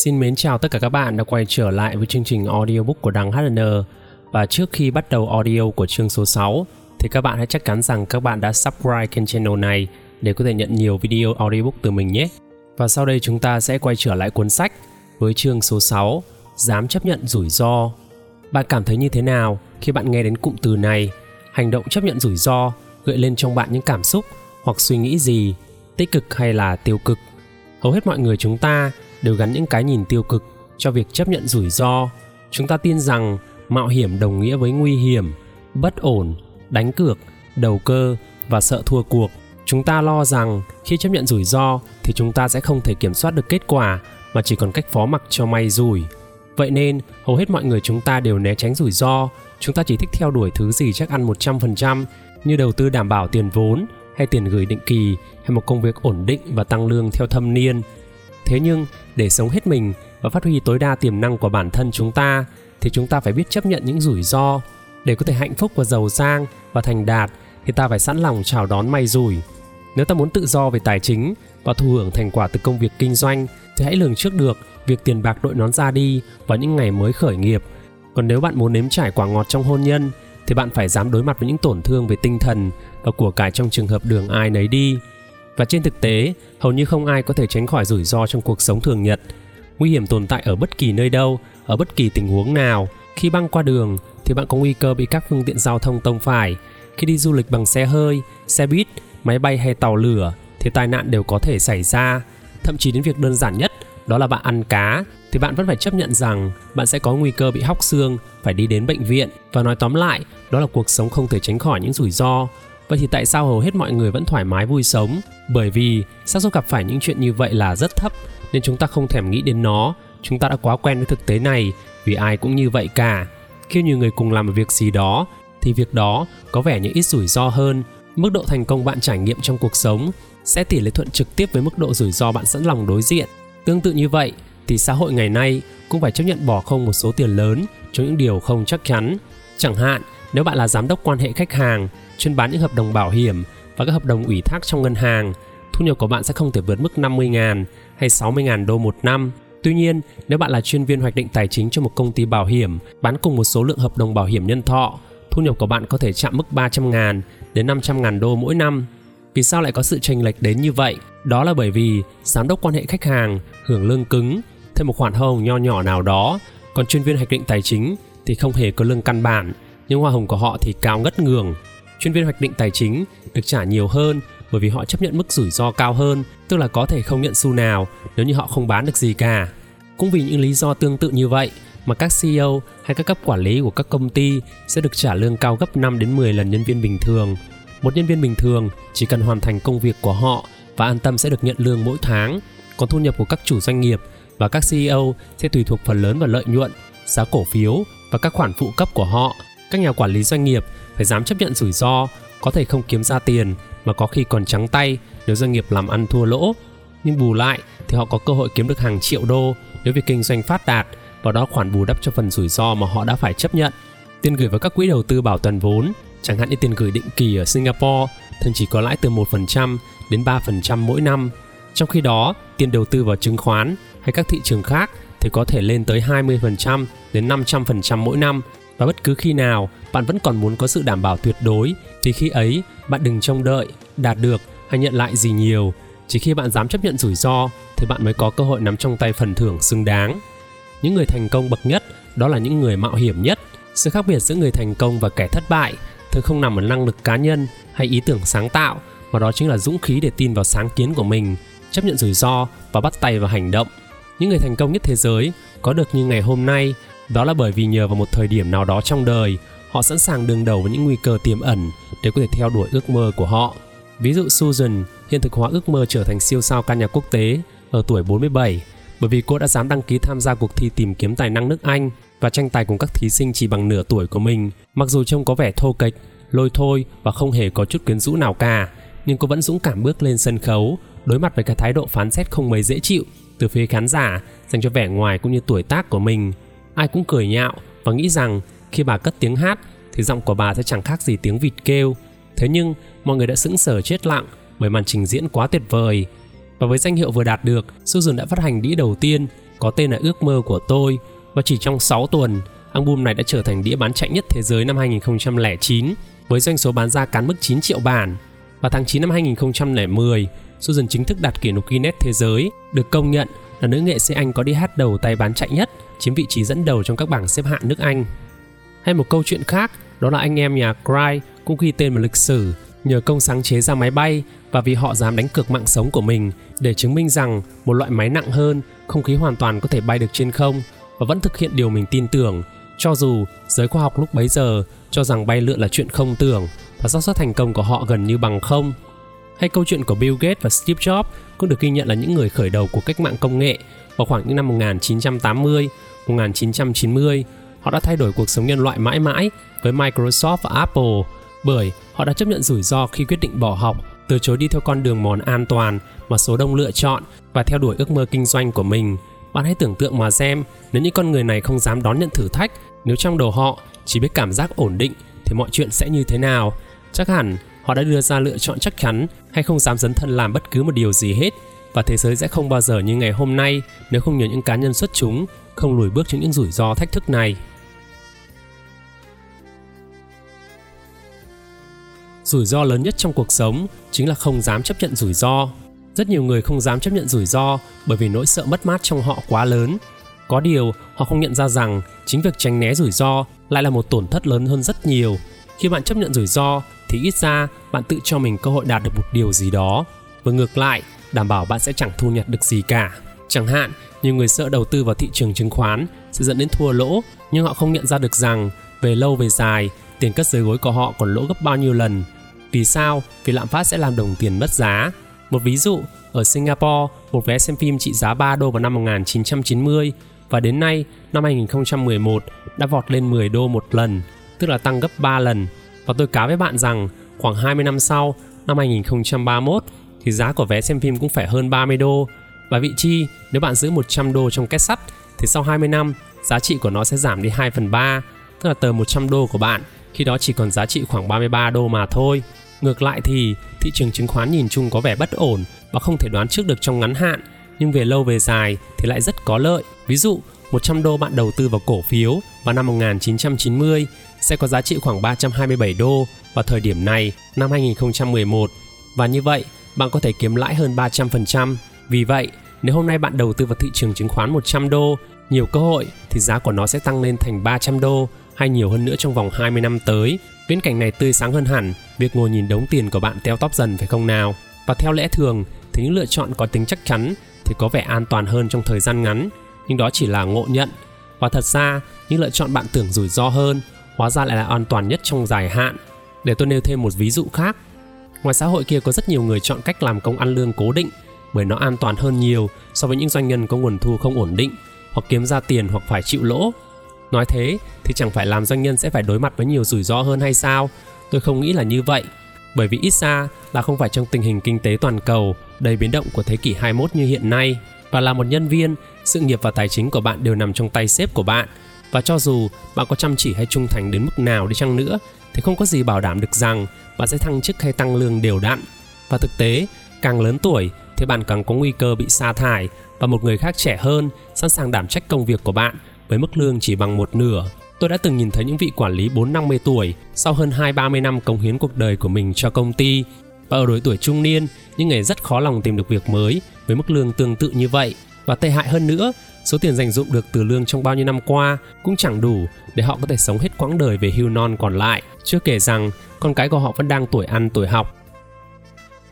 Xin mến chào tất cả các bạn đã quay trở lại với chương trình audiobook của Đăng HN Và trước khi bắt đầu audio của chương số 6 thì các bạn hãy chắc chắn rằng các bạn đã subscribe kênh channel này để có thể nhận nhiều video audiobook từ mình nhé. Và sau đây chúng ta sẽ quay trở lại cuốn sách với chương số 6 Dám chấp nhận rủi ro. Bạn cảm thấy như thế nào khi bạn nghe đến cụm từ này? Hành động chấp nhận rủi ro gợi lên trong bạn những cảm xúc hoặc suy nghĩ gì, tích cực hay là tiêu cực? Hầu hết mọi người chúng ta đều gắn những cái nhìn tiêu cực cho việc chấp nhận rủi ro. Chúng ta tin rằng mạo hiểm đồng nghĩa với nguy hiểm, bất ổn, đánh cược, đầu cơ và sợ thua cuộc. Chúng ta lo rằng khi chấp nhận rủi ro thì chúng ta sẽ không thể kiểm soát được kết quả mà chỉ còn cách phó mặc cho may rủi. Vậy nên, hầu hết mọi người chúng ta đều né tránh rủi ro. Chúng ta chỉ thích theo đuổi thứ gì chắc ăn 100% như đầu tư đảm bảo tiền vốn, hay tiền gửi định kỳ, hay một công việc ổn định và tăng lương theo thâm niên thế nhưng, để sống hết mình và phát huy tối đa tiềm năng của bản thân chúng ta, thì chúng ta phải biết chấp nhận những rủi ro. Để có thể hạnh phúc và giàu sang và thành đạt, thì ta phải sẵn lòng chào đón may rủi. Nếu ta muốn tự do về tài chính và thụ hưởng thành quả từ công việc kinh doanh, thì hãy lường trước được việc tiền bạc đội nón ra đi vào những ngày mới khởi nghiệp. Còn nếu bạn muốn nếm trải quả ngọt trong hôn nhân, thì bạn phải dám đối mặt với những tổn thương về tinh thần và của cải trong trường hợp đường ai nấy đi và trên thực tế, hầu như không ai có thể tránh khỏi rủi ro trong cuộc sống thường nhật. Nguy hiểm tồn tại ở bất kỳ nơi đâu, ở bất kỳ tình huống nào. Khi băng qua đường, thì bạn có nguy cơ bị các phương tiện giao thông tông phải. Khi đi du lịch bằng xe hơi, xe buýt, máy bay hay tàu lửa, thì tai nạn đều có thể xảy ra. Thậm chí đến việc đơn giản nhất, đó là bạn ăn cá, thì bạn vẫn phải chấp nhận rằng bạn sẽ có nguy cơ bị hóc xương, phải đi đến bệnh viện. Và nói tóm lại, đó là cuộc sống không thể tránh khỏi những rủi ro. Vậy thì tại sao hầu hết mọi người vẫn thoải mái vui sống? Bởi vì xác suất gặp phải những chuyện như vậy là rất thấp nên chúng ta không thèm nghĩ đến nó. Chúng ta đã quá quen với thực tế này vì ai cũng như vậy cả. Khi nhiều người cùng làm một việc gì đó thì việc đó có vẻ như ít rủi ro hơn. Mức độ thành công bạn trải nghiệm trong cuộc sống sẽ tỷ lệ thuận trực tiếp với mức độ rủi ro bạn sẵn lòng đối diện. Tương tự như vậy thì xã hội ngày nay cũng phải chấp nhận bỏ không một số tiền lớn cho những điều không chắc chắn. Chẳng hạn, nếu bạn là giám đốc quan hệ khách hàng chuyên bán những hợp đồng bảo hiểm và các hợp đồng ủy thác trong ngân hàng, thu nhập của bạn sẽ không thể vượt mức 50.000 hay 60.000 đô một năm. Tuy nhiên, nếu bạn là chuyên viên hoạch định tài chính cho một công ty bảo hiểm, bán cùng một số lượng hợp đồng bảo hiểm nhân thọ, thu nhập của bạn có thể chạm mức 300.000 đến 500.000 đô mỗi năm. Vì sao lại có sự chênh lệch đến như vậy? Đó là bởi vì giám đốc quan hệ khách hàng hưởng lương cứng, thêm một khoản hồng nho nhỏ nào đó, còn chuyên viên hoạch định tài chính thì không hề có lương căn bản, nhưng hoa hồng của họ thì cao ngất ngường chuyên viên hoạch định tài chính được trả nhiều hơn bởi vì họ chấp nhận mức rủi ro cao hơn, tức là có thể không nhận xu nào nếu như họ không bán được gì cả. Cũng vì những lý do tương tự như vậy mà các CEO hay các cấp quản lý của các công ty sẽ được trả lương cao gấp 5 đến 10 lần nhân viên bình thường. Một nhân viên bình thường chỉ cần hoàn thành công việc của họ và an tâm sẽ được nhận lương mỗi tháng, còn thu nhập của các chủ doanh nghiệp và các CEO sẽ tùy thuộc phần lớn vào lợi nhuận, giá cổ phiếu và các khoản phụ cấp của họ. Các nhà quản lý doanh nghiệp phải dám chấp nhận rủi ro, có thể không kiếm ra tiền mà có khi còn trắng tay nếu doanh nghiệp làm ăn thua lỗ. Nhưng bù lại thì họ có cơ hội kiếm được hàng triệu đô nếu việc kinh doanh phát đạt, và đó khoản bù đắp cho phần rủi ro mà họ đã phải chấp nhận. Tiền gửi vào các quỹ đầu tư bảo toàn vốn, chẳng hạn như tiền gửi định kỳ ở Singapore thường chỉ có lãi từ 1% đến 3% mỗi năm. Trong khi đó, tiền đầu tư vào chứng khoán hay các thị trường khác thì có thể lên tới 20% đến 500% mỗi năm và bất cứ khi nào bạn vẫn còn muốn có sự đảm bảo tuyệt đối, thì khi ấy, bạn đừng trông đợi, đạt được hay nhận lại gì nhiều. Chỉ khi bạn dám chấp nhận rủi ro, thì bạn mới có cơ hội nắm trong tay phần thưởng xứng đáng. Những người thành công bậc nhất, đó là những người mạo hiểm nhất. Sự khác biệt giữa người thành công và kẻ thất bại thường không nằm ở năng lực cá nhân hay ý tưởng sáng tạo, mà đó chính là dũng khí để tin vào sáng kiến của mình, chấp nhận rủi ro và bắt tay vào hành động. Những người thành công nhất thế giới có được như ngày hôm nay đó là bởi vì nhờ vào một thời điểm nào đó trong đời, họ sẵn sàng đương đầu với những nguy cơ tiềm ẩn để có thể theo đuổi ước mơ của họ. Ví dụ Susan hiện thực hóa ước mơ trở thành siêu sao ca nhạc quốc tế ở tuổi 47 bởi vì cô đã dám đăng ký tham gia cuộc thi tìm kiếm tài năng nước Anh và tranh tài cùng các thí sinh chỉ bằng nửa tuổi của mình. Mặc dù trông có vẻ thô kệch, lôi thôi và không hề có chút quyến rũ nào cả, nhưng cô vẫn dũng cảm bước lên sân khấu, đối mặt với cái thái độ phán xét không mấy dễ chịu từ phía khán giả dành cho vẻ ngoài cũng như tuổi tác của mình ai cũng cười nhạo và nghĩ rằng khi bà cất tiếng hát thì giọng của bà sẽ chẳng khác gì tiếng vịt kêu. Thế nhưng mọi người đã sững sờ chết lặng bởi màn trình diễn quá tuyệt vời. Và với danh hiệu vừa đạt được, Susan đã phát hành đĩa đầu tiên có tên là Ước mơ của tôi và chỉ trong 6 tuần, album này đã trở thành đĩa bán chạy nhất thế giới năm 2009 với doanh số bán ra cán mức 9 triệu bản. Và tháng 9 năm 2010, Susan chính thức đạt kỷ lục Guinness thế giới, được công nhận là nữ nghệ sĩ Anh có đi hát đầu tay bán chạy nhất, chiếm vị trí dẫn đầu trong các bảng xếp hạng nước Anh. Hay một câu chuyện khác, đó là anh em nhà Cry cũng ghi tên vào lịch sử nhờ công sáng chế ra máy bay và vì họ dám đánh cược mạng sống của mình để chứng minh rằng một loại máy nặng hơn, không khí hoàn toàn có thể bay được trên không và vẫn thực hiện điều mình tin tưởng, cho dù giới khoa học lúc bấy giờ cho rằng bay lượn là chuyện không tưởng và xác suất thành công của họ gần như bằng không. Hay câu chuyện của Bill Gates và Steve Jobs cũng được ghi nhận là những người khởi đầu của cách mạng công nghệ vào khoảng những năm 1980, 1990. Họ đã thay đổi cuộc sống nhân loại mãi mãi với Microsoft và Apple bởi họ đã chấp nhận rủi ro khi quyết định bỏ học, từ chối đi theo con đường mòn an toàn mà số đông lựa chọn và theo đuổi ước mơ kinh doanh của mình. Bạn hãy tưởng tượng mà xem, nếu những con người này không dám đón nhận thử thách, nếu trong đầu họ chỉ biết cảm giác ổn định thì mọi chuyện sẽ như thế nào? Chắc hẳn họ đã đưa ra lựa chọn chắc chắn, hay không dám dấn thân làm bất cứ một điều gì hết. Và thế giới sẽ không bao giờ như ngày hôm nay nếu không nhờ những cá nhân xuất chúng, không lùi bước trước những rủi ro thách thức này. rủi ro lớn nhất trong cuộc sống chính là không dám chấp nhận rủi ro. Rất nhiều người không dám chấp nhận rủi ro bởi vì nỗi sợ mất mát trong họ quá lớn. Có điều, họ không nhận ra rằng chính việc tránh né rủi ro lại là một tổn thất lớn hơn rất nhiều. Khi bạn chấp nhận rủi ro thì ít ra bạn tự cho mình cơ hội đạt được một điều gì đó và ngược lại đảm bảo bạn sẽ chẳng thu nhặt được gì cả chẳng hạn nhiều người sợ đầu tư vào thị trường chứng khoán sẽ dẫn đến thua lỗ nhưng họ không nhận ra được rằng về lâu về dài tiền cất dưới gối của họ còn lỗ gấp bao nhiêu lần vì sao? Vì lạm phát sẽ làm đồng tiền mất giá. Một ví dụ, ở Singapore, một vé xem phim trị giá 3 đô vào năm 1990 và đến nay, năm 2011 đã vọt lên 10 đô một lần, tức là tăng gấp 3 lần. Và tôi cá với bạn rằng khoảng 20 năm sau, năm 2031 thì giá của vé xem phim cũng phải hơn 30 đô. Và vị chi, nếu bạn giữ 100 đô trong két sắt thì sau 20 năm, giá trị của nó sẽ giảm đi 2 phần 3, tức là tờ 100 đô của bạn khi đó chỉ còn giá trị khoảng 33 đô mà thôi. Ngược lại thì thị trường chứng khoán nhìn chung có vẻ bất ổn và không thể đoán trước được trong ngắn hạn, nhưng về lâu về dài thì lại rất có lợi. Ví dụ, 100 đô bạn đầu tư vào cổ phiếu vào năm 1990 sẽ có giá trị khoảng 327 đô vào thời điểm này năm 2011 và như vậy bạn có thể kiếm lãi hơn 300%. Vì vậy, nếu hôm nay bạn đầu tư vào thị trường chứng khoán 100 đô, nhiều cơ hội thì giá của nó sẽ tăng lên thành 300 đô hay nhiều hơn nữa trong vòng 20 năm tới. Viễn cảnh này tươi sáng hơn hẳn việc ngồi nhìn đống tiền của bạn teo tóp dần phải không nào? Và theo lẽ thường thì những lựa chọn có tính chắc chắn thì có vẻ an toàn hơn trong thời gian ngắn, nhưng đó chỉ là ngộ nhận. Và thật ra, những lựa chọn bạn tưởng rủi ro hơn, hóa ra lại là an toàn nhất trong dài hạn. Để tôi nêu thêm một ví dụ khác. Ngoài xã hội kia có rất nhiều người chọn cách làm công ăn lương cố định bởi nó an toàn hơn nhiều so với những doanh nhân có nguồn thu không ổn định hoặc kiếm ra tiền hoặc phải chịu lỗ Nói thế thì chẳng phải làm doanh nhân sẽ phải đối mặt với nhiều rủi ro hơn hay sao? Tôi không nghĩ là như vậy. Bởi vì ít ra là không phải trong tình hình kinh tế toàn cầu đầy biến động của thế kỷ 21 như hiện nay. Và là một nhân viên, sự nghiệp và tài chính của bạn đều nằm trong tay sếp của bạn. Và cho dù bạn có chăm chỉ hay trung thành đến mức nào đi chăng nữa thì không có gì bảo đảm được rằng bạn sẽ thăng chức hay tăng lương đều đặn. Và thực tế, càng lớn tuổi thì bạn càng có nguy cơ bị sa thải và một người khác trẻ hơn sẵn sàng đảm trách công việc của bạn với mức lương chỉ bằng một nửa. Tôi đã từng nhìn thấy những vị quản lý 4-50 tuổi sau hơn 2-30 năm cống hiến cuộc đời của mình cho công ty và ở độ tuổi trung niên, những người rất khó lòng tìm được việc mới với mức lương tương tự như vậy. Và tệ hại hơn nữa, số tiền dành dụng được từ lương trong bao nhiêu năm qua cũng chẳng đủ để họ có thể sống hết quãng đời về hưu non còn lại. Chưa kể rằng con cái của họ vẫn đang tuổi ăn tuổi học.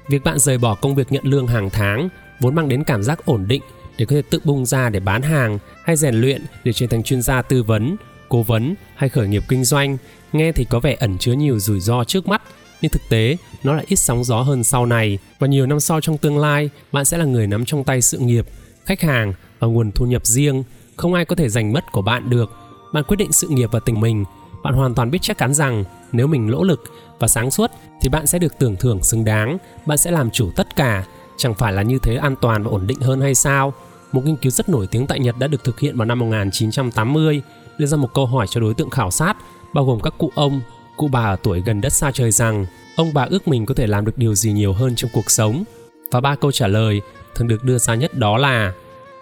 Việc bạn rời bỏ công việc nhận lương hàng tháng vốn mang đến cảm giác ổn định để có thể tự bung ra để bán hàng hay rèn luyện để trở thành chuyên gia tư vấn, cố vấn hay khởi nghiệp kinh doanh, nghe thì có vẻ ẩn chứa nhiều rủi ro trước mắt, nhưng thực tế nó lại ít sóng gió hơn sau này và nhiều năm sau trong tương lai bạn sẽ là người nắm trong tay sự nghiệp, khách hàng và nguồn thu nhập riêng, không ai có thể giành mất của bạn được. Bạn quyết định sự nghiệp và tình mình, bạn hoàn toàn biết chắc chắn rằng nếu mình nỗ lực và sáng suốt thì bạn sẽ được tưởng thưởng xứng đáng, bạn sẽ làm chủ tất cả, chẳng phải là như thế an toàn và ổn định hơn hay sao? Một nghiên cứu rất nổi tiếng tại Nhật đã được thực hiện vào năm 1980, đưa ra một câu hỏi cho đối tượng khảo sát, bao gồm các cụ ông, cụ bà ở tuổi gần đất xa trời rằng ông bà ước mình có thể làm được điều gì nhiều hơn trong cuộc sống. Và ba câu trả lời thường được đưa ra nhất đó là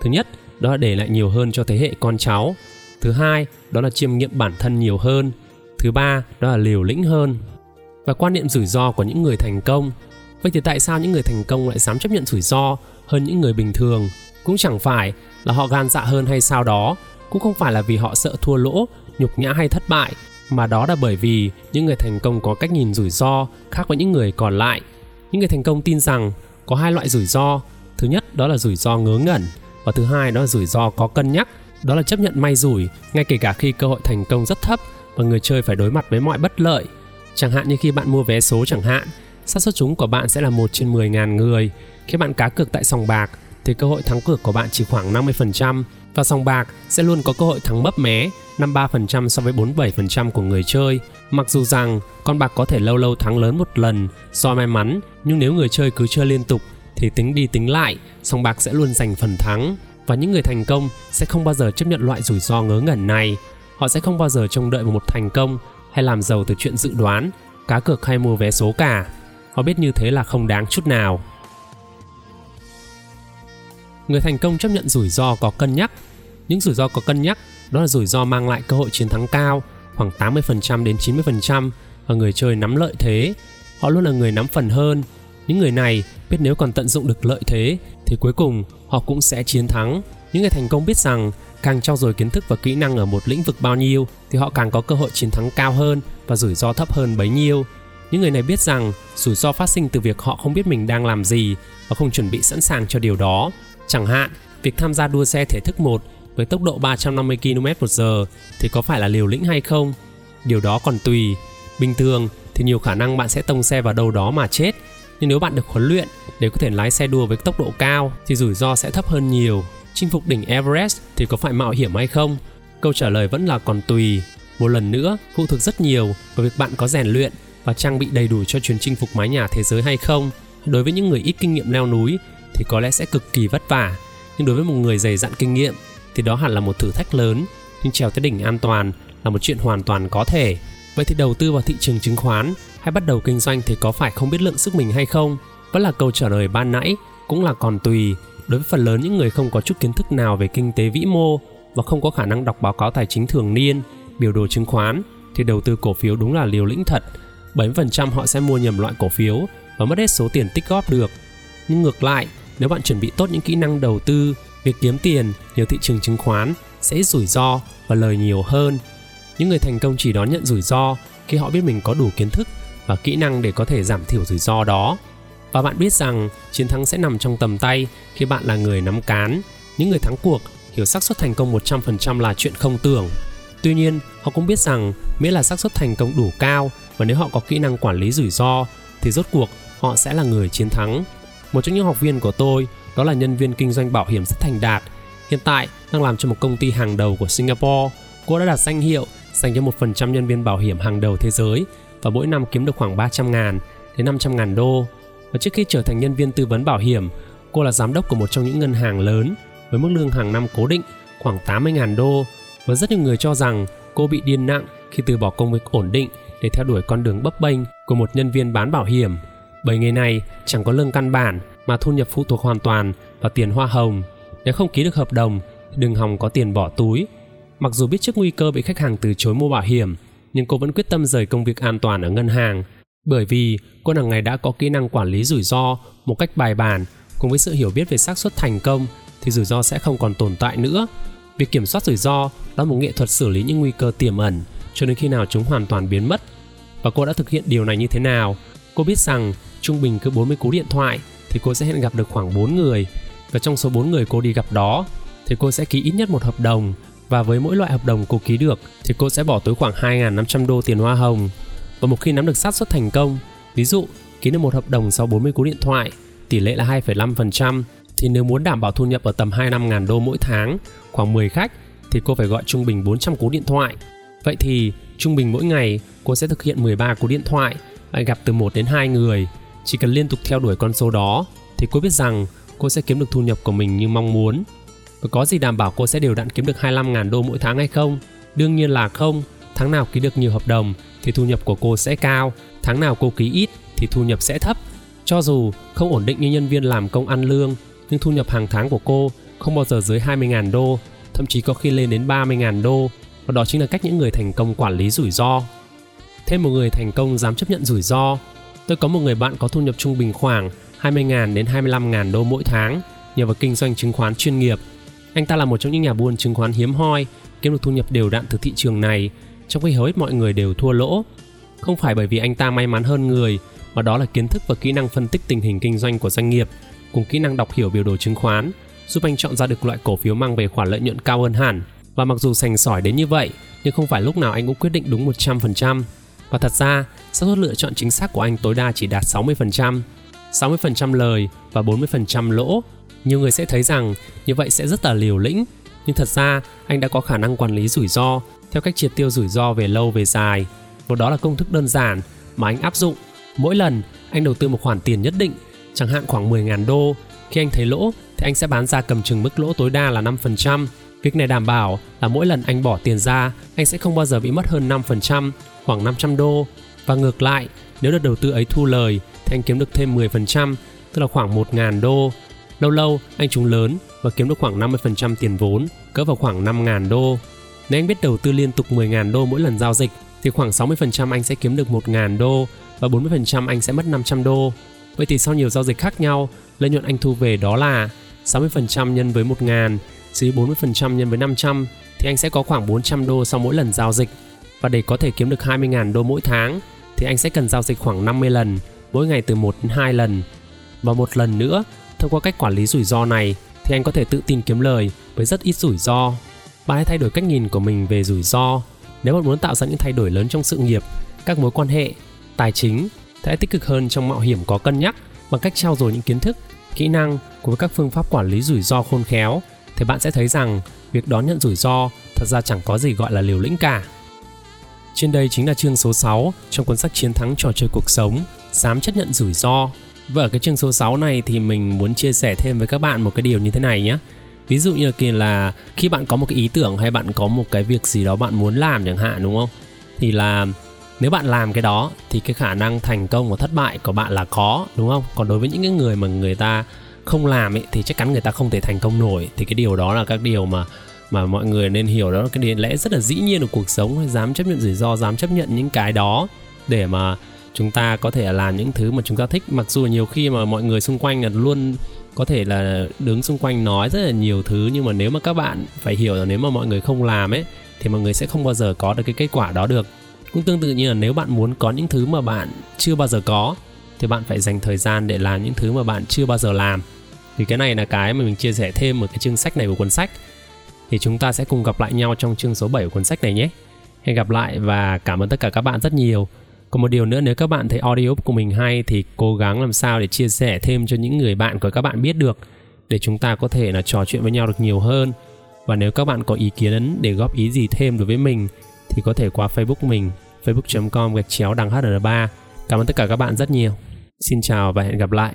Thứ nhất, đó là để lại nhiều hơn cho thế hệ con cháu. Thứ hai đó là chiêm nghiệm bản thân nhiều hơn. Thứ ba đó là liều lĩnh hơn. Và quan niệm rủi ro của những người thành công. Vậy thì tại sao những người thành công lại dám chấp nhận rủi ro hơn những người bình thường? Cũng chẳng phải là họ gan dạ hơn hay sao đó cũng không phải là vì họ sợ thua lỗ nhục nhã hay thất bại mà đó là bởi vì những người thành công có cách nhìn rủi ro khác với những người còn lại. Những người thành công tin rằng có hai loại rủi ro thứ nhất đó là rủi ro ngớ ngẩn. Và thứ hai đó là rủi ro có cân nhắc. Đó là chấp nhận may rủi ngay kể cả khi cơ hội thành công rất thấp và người chơi phải đối mặt với mọi bất lợi. Chẳng hạn như khi bạn mua vé số chẳng hạn xác suất trúng của bạn sẽ là một trên 10 ngàn người. Khi bạn cá cược tại sòng bạc thì cơ hội thắng cược của bạn chỉ khoảng 50% và sòng bạc sẽ luôn có cơ hội thắng mấp mé 53% so với 47% của người chơi. Mặc dù rằng con bạc có thể lâu lâu thắng lớn một lần do may mắn, nhưng nếu người chơi cứ chơi liên tục thì tính đi tính lại, sòng bạc sẽ luôn giành phần thắng. Và những người thành công sẽ không bao giờ chấp nhận loại rủi ro ngớ ngẩn này. Họ sẽ không bao giờ trông đợi vào một thành công hay làm giàu từ chuyện dự đoán, cá cược hay mua vé số cả. Họ biết như thế là không đáng chút nào. Người thành công chấp nhận rủi ro có cân nhắc. Những rủi ro có cân nhắc đó là rủi ro mang lại cơ hội chiến thắng cao, khoảng 80% đến 90% và người chơi nắm lợi thế. Họ luôn là người nắm phần hơn. Những người này biết nếu còn tận dụng được lợi thế thì cuối cùng họ cũng sẽ chiến thắng. Những người thành công biết rằng càng trau dồi kiến thức và kỹ năng ở một lĩnh vực bao nhiêu thì họ càng có cơ hội chiến thắng cao hơn và rủi ro thấp hơn bấy nhiêu. Những người này biết rằng rủi ro phát sinh từ việc họ không biết mình đang làm gì và không chuẩn bị sẵn sàng cho điều đó. Chẳng hạn, việc tham gia đua xe thể thức 1 với tốc độ 350 km/h thì có phải là liều lĩnh hay không? Điều đó còn tùy. Bình thường thì nhiều khả năng bạn sẽ tông xe vào đâu đó mà chết. Nhưng nếu bạn được huấn luyện để có thể lái xe đua với tốc độ cao thì rủi ro sẽ thấp hơn nhiều. Chinh phục đỉnh Everest thì có phải mạo hiểm hay không? Câu trả lời vẫn là còn tùy. Một lần nữa, phụ thuộc rất nhiều vào việc bạn có rèn luyện và trang bị đầy đủ cho chuyến chinh phục mái nhà thế giới hay không. Đối với những người ít kinh nghiệm leo núi thì có lẽ sẽ cực kỳ vất vả. Nhưng đối với một người dày dặn kinh nghiệm thì đó hẳn là một thử thách lớn, nhưng trèo tới đỉnh an toàn là một chuyện hoàn toàn có thể. Vậy thì đầu tư vào thị trường chứng khoán hay bắt đầu kinh doanh thì có phải không biết lượng sức mình hay không? Vẫn là câu trả lời ban nãy, cũng là còn tùy. Đối với phần lớn những người không có chút kiến thức nào về kinh tế vĩ mô và không có khả năng đọc báo cáo tài chính thường niên, biểu đồ chứng khoán thì đầu tư cổ phiếu đúng là liều lĩnh thật. 7% họ sẽ mua nhầm loại cổ phiếu và mất hết số tiền tích góp được. Nhưng ngược lại, nếu bạn chuẩn bị tốt những kỹ năng đầu tư Việc kiếm tiền nhờ thị trường chứng khoán sẽ rủi ro và lời nhiều hơn. Những người thành công chỉ đón nhận rủi ro khi họ biết mình có đủ kiến thức và kỹ năng để có thể giảm thiểu rủi ro đó. Và bạn biết rằng chiến thắng sẽ nằm trong tầm tay khi bạn là người nắm cán. Những người thắng cuộc hiểu xác suất thành công 100% là chuyện không tưởng. Tuy nhiên, họ cũng biết rằng miễn là xác suất thành công đủ cao và nếu họ có kỹ năng quản lý rủi ro thì rốt cuộc họ sẽ là người chiến thắng. Một trong những học viên của tôi đó là nhân viên kinh doanh bảo hiểm rất thành đạt. Hiện tại đang làm cho một công ty hàng đầu của Singapore. Cô đã đạt danh hiệu dành cho 1% nhân viên bảo hiểm hàng đầu thế giới và mỗi năm kiếm được khoảng 300 ngàn đến 500 ngàn đô. Và trước khi trở thành nhân viên tư vấn bảo hiểm, cô là giám đốc của một trong những ngân hàng lớn với mức lương hàng năm cố định khoảng 80 ngàn đô và rất nhiều người cho rằng cô bị điên nặng khi từ bỏ công việc ổn định để theo đuổi con đường bấp bênh của một nhân viên bán bảo hiểm. Bởi nghề này chẳng có lương căn bản mà thu nhập phụ thuộc hoàn toàn vào tiền hoa hồng. Nếu không ký được hợp đồng, đừng hòng có tiền bỏ túi. Mặc dù biết trước nguy cơ bị khách hàng từ chối mua bảo hiểm, nhưng cô vẫn quyết tâm rời công việc an toàn ở ngân hàng. Bởi vì cô nàng này đã có kỹ năng quản lý rủi ro một cách bài bản, cùng với sự hiểu biết về xác suất thành công thì rủi ro sẽ không còn tồn tại nữa. Việc kiểm soát rủi ro là một nghệ thuật xử lý những nguy cơ tiềm ẩn, cho đến khi nào chúng hoàn toàn biến mất. Và cô đã thực hiện điều này như thế nào? Cô biết rằng trung bình cứ 40 cú điện thoại thì cô sẽ hẹn gặp được khoảng 4 người, và trong số 4 người cô đi gặp đó thì cô sẽ ký ít nhất một hợp đồng và với mỗi loại hợp đồng cô ký được thì cô sẽ bỏ tới khoảng 2.500 đô tiền hoa hồng. Và một khi nắm được xác suất thành công, ví dụ ký được một hợp đồng sau 40 cú điện thoại, tỷ lệ là 2,5%, thì nếu muốn đảm bảo thu nhập ở tầm 25.000 đô mỗi tháng, khoảng 10 khách, thì cô phải gọi trung bình 400 cú điện thoại. Vậy thì trung bình mỗi ngày cô sẽ thực hiện 13 cú điện thoại, lại gặp từ 1 đến 2 người chỉ cần liên tục theo đuổi con số đó thì cô biết rằng cô sẽ kiếm được thu nhập của mình như mong muốn. Và có gì đảm bảo cô sẽ đều đặn kiếm được 25.000 đô mỗi tháng hay không? Đương nhiên là không. Tháng nào ký được nhiều hợp đồng thì thu nhập của cô sẽ cao, tháng nào cô ký ít thì thu nhập sẽ thấp. Cho dù không ổn định như nhân viên làm công ăn lương, nhưng thu nhập hàng tháng của cô không bao giờ dưới 20.000 đô, thậm chí có khi lên đến 30.000 đô và đó chính là cách những người thành công quản lý rủi ro. Thêm một người thành công dám chấp nhận rủi ro. Tôi có một người bạn có thu nhập trung bình khoảng 20.000 đến 25.000 đô mỗi tháng nhờ vào kinh doanh chứng khoán chuyên nghiệp. Anh ta là một trong những nhà buôn chứng khoán hiếm hoi, kiếm được thu nhập đều đặn từ thị trường này, trong khi hầu hết mọi người đều thua lỗ. Không phải bởi vì anh ta may mắn hơn người, mà đó là kiến thức và kỹ năng phân tích tình hình kinh doanh của doanh nghiệp, cùng kỹ năng đọc hiểu biểu đồ chứng khoán, giúp anh chọn ra được loại cổ phiếu mang về khoản lợi nhuận cao hơn hẳn. Và mặc dù sành sỏi đến như vậy, nhưng không phải lúc nào anh cũng quyết định đúng 100%. Và thật ra, xác suất lựa chọn chính xác của anh tối đa chỉ đạt 60%. 60% lời và 40% lỗ. Nhiều người sẽ thấy rằng như vậy sẽ rất là liều lĩnh, nhưng thật ra anh đã có khả năng quản lý rủi ro theo cách triệt tiêu rủi ro về lâu về dài. Và đó là công thức đơn giản mà anh áp dụng. Mỗi lần anh đầu tư một khoản tiền nhất định, chẳng hạn khoảng 10.000 đô, khi anh thấy lỗ thì anh sẽ bán ra cầm chừng mức lỗ tối đa là 5%. Việc này đảm bảo là mỗi lần anh bỏ tiền ra, anh sẽ không bao giờ bị mất hơn 5%, khoảng 500 đô. Và ngược lại, nếu đợt đầu tư ấy thu lời thì anh kiếm được thêm 10%, tức là khoảng 1.000 đô. Lâu lâu anh trúng lớn và kiếm được khoảng 50% tiền vốn, cỡ vào khoảng 5.000 đô. Nếu anh biết đầu tư liên tục 10.000 đô mỗi lần giao dịch thì khoảng 60% anh sẽ kiếm được 1.000 đô và 40% anh sẽ mất 500 đô. Vậy thì sau nhiều giao dịch khác nhau, lợi nhuận anh thu về đó là 60% nhân với 1.000 dưới 40% nhân với 500 thì anh sẽ có khoảng 400 đô sau mỗi lần giao dịch. Và để có thể kiếm được 20.000 đô mỗi tháng thì anh sẽ cần giao dịch khoảng 50 lần, mỗi ngày từ 1 đến 2 lần. Và một lần nữa, thông qua cách quản lý rủi ro này thì anh có thể tự tin kiếm lời với rất ít rủi ro. Bạn hãy thay đổi cách nhìn của mình về rủi ro. Nếu bạn muốn tạo ra những thay đổi lớn trong sự nghiệp, các mối quan hệ, tài chính, thì hãy tích cực hơn trong mạo hiểm có cân nhắc bằng cách trao dồi những kiến thức, kỹ năng cùng các phương pháp quản lý rủi ro khôn khéo thì bạn sẽ thấy rằng việc đón nhận rủi ro thật ra chẳng có gì gọi là liều lĩnh cả. Trên đây chính là chương số 6 trong cuốn sách Chiến thắng trò chơi cuộc sống, dám chấp nhận rủi ro. Và ở cái chương số 6 này thì mình muốn chia sẻ thêm với các bạn một cái điều như thế này nhé. Ví dụ như là, là khi bạn có một cái ý tưởng hay bạn có một cái việc gì đó bạn muốn làm chẳng hạn đúng không? Thì là nếu bạn làm cái đó thì cái khả năng thành công và thất bại của bạn là có đúng không? Còn đối với những cái người mà người ta không làm ấy thì chắc chắn người ta không thể thành công nổi thì cái điều đó là các điều mà mà mọi người nên hiểu đó là cái điều lẽ rất là dĩ nhiên của cuộc sống dám chấp nhận rủi ro dám chấp nhận những cái đó để mà chúng ta có thể làm những thứ mà chúng ta thích. Mặc dù nhiều khi mà mọi người xung quanh là luôn có thể là đứng xung quanh nói rất là nhiều thứ, nhưng mà nếu mà các bạn phải hiểu là nếu mà mọi người không làm ấy, thì mọi người sẽ không bao giờ có được cái kết quả đó được. Cũng tương tự như là nếu bạn muốn có những thứ mà bạn chưa bao giờ có, thì bạn phải dành thời gian để làm những thứ mà bạn chưa bao giờ làm. Thì cái này là cái mà mình chia sẻ thêm ở cái chương sách này của cuốn sách. Thì chúng ta sẽ cùng gặp lại nhau trong chương số 7 của cuốn sách này nhé. Hẹn gặp lại và cảm ơn tất cả các bạn rất nhiều còn một điều nữa, nếu các bạn thấy audio của mình hay thì cố gắng làm sao để chia sẻ thêm cho những người bạn của các bạn biết được, để chúng ta có thể là trò chuyện với nhau được nhiều hơn. Và nếu các bạn có ý kiến để góp ý gì thêm đối với mình thì có thể qua facebook mình facebook.com gạch chéo đằng hr3 cảm ơn tất cả các bạn rất nhiều. Xin chào và hẹn gặp lại.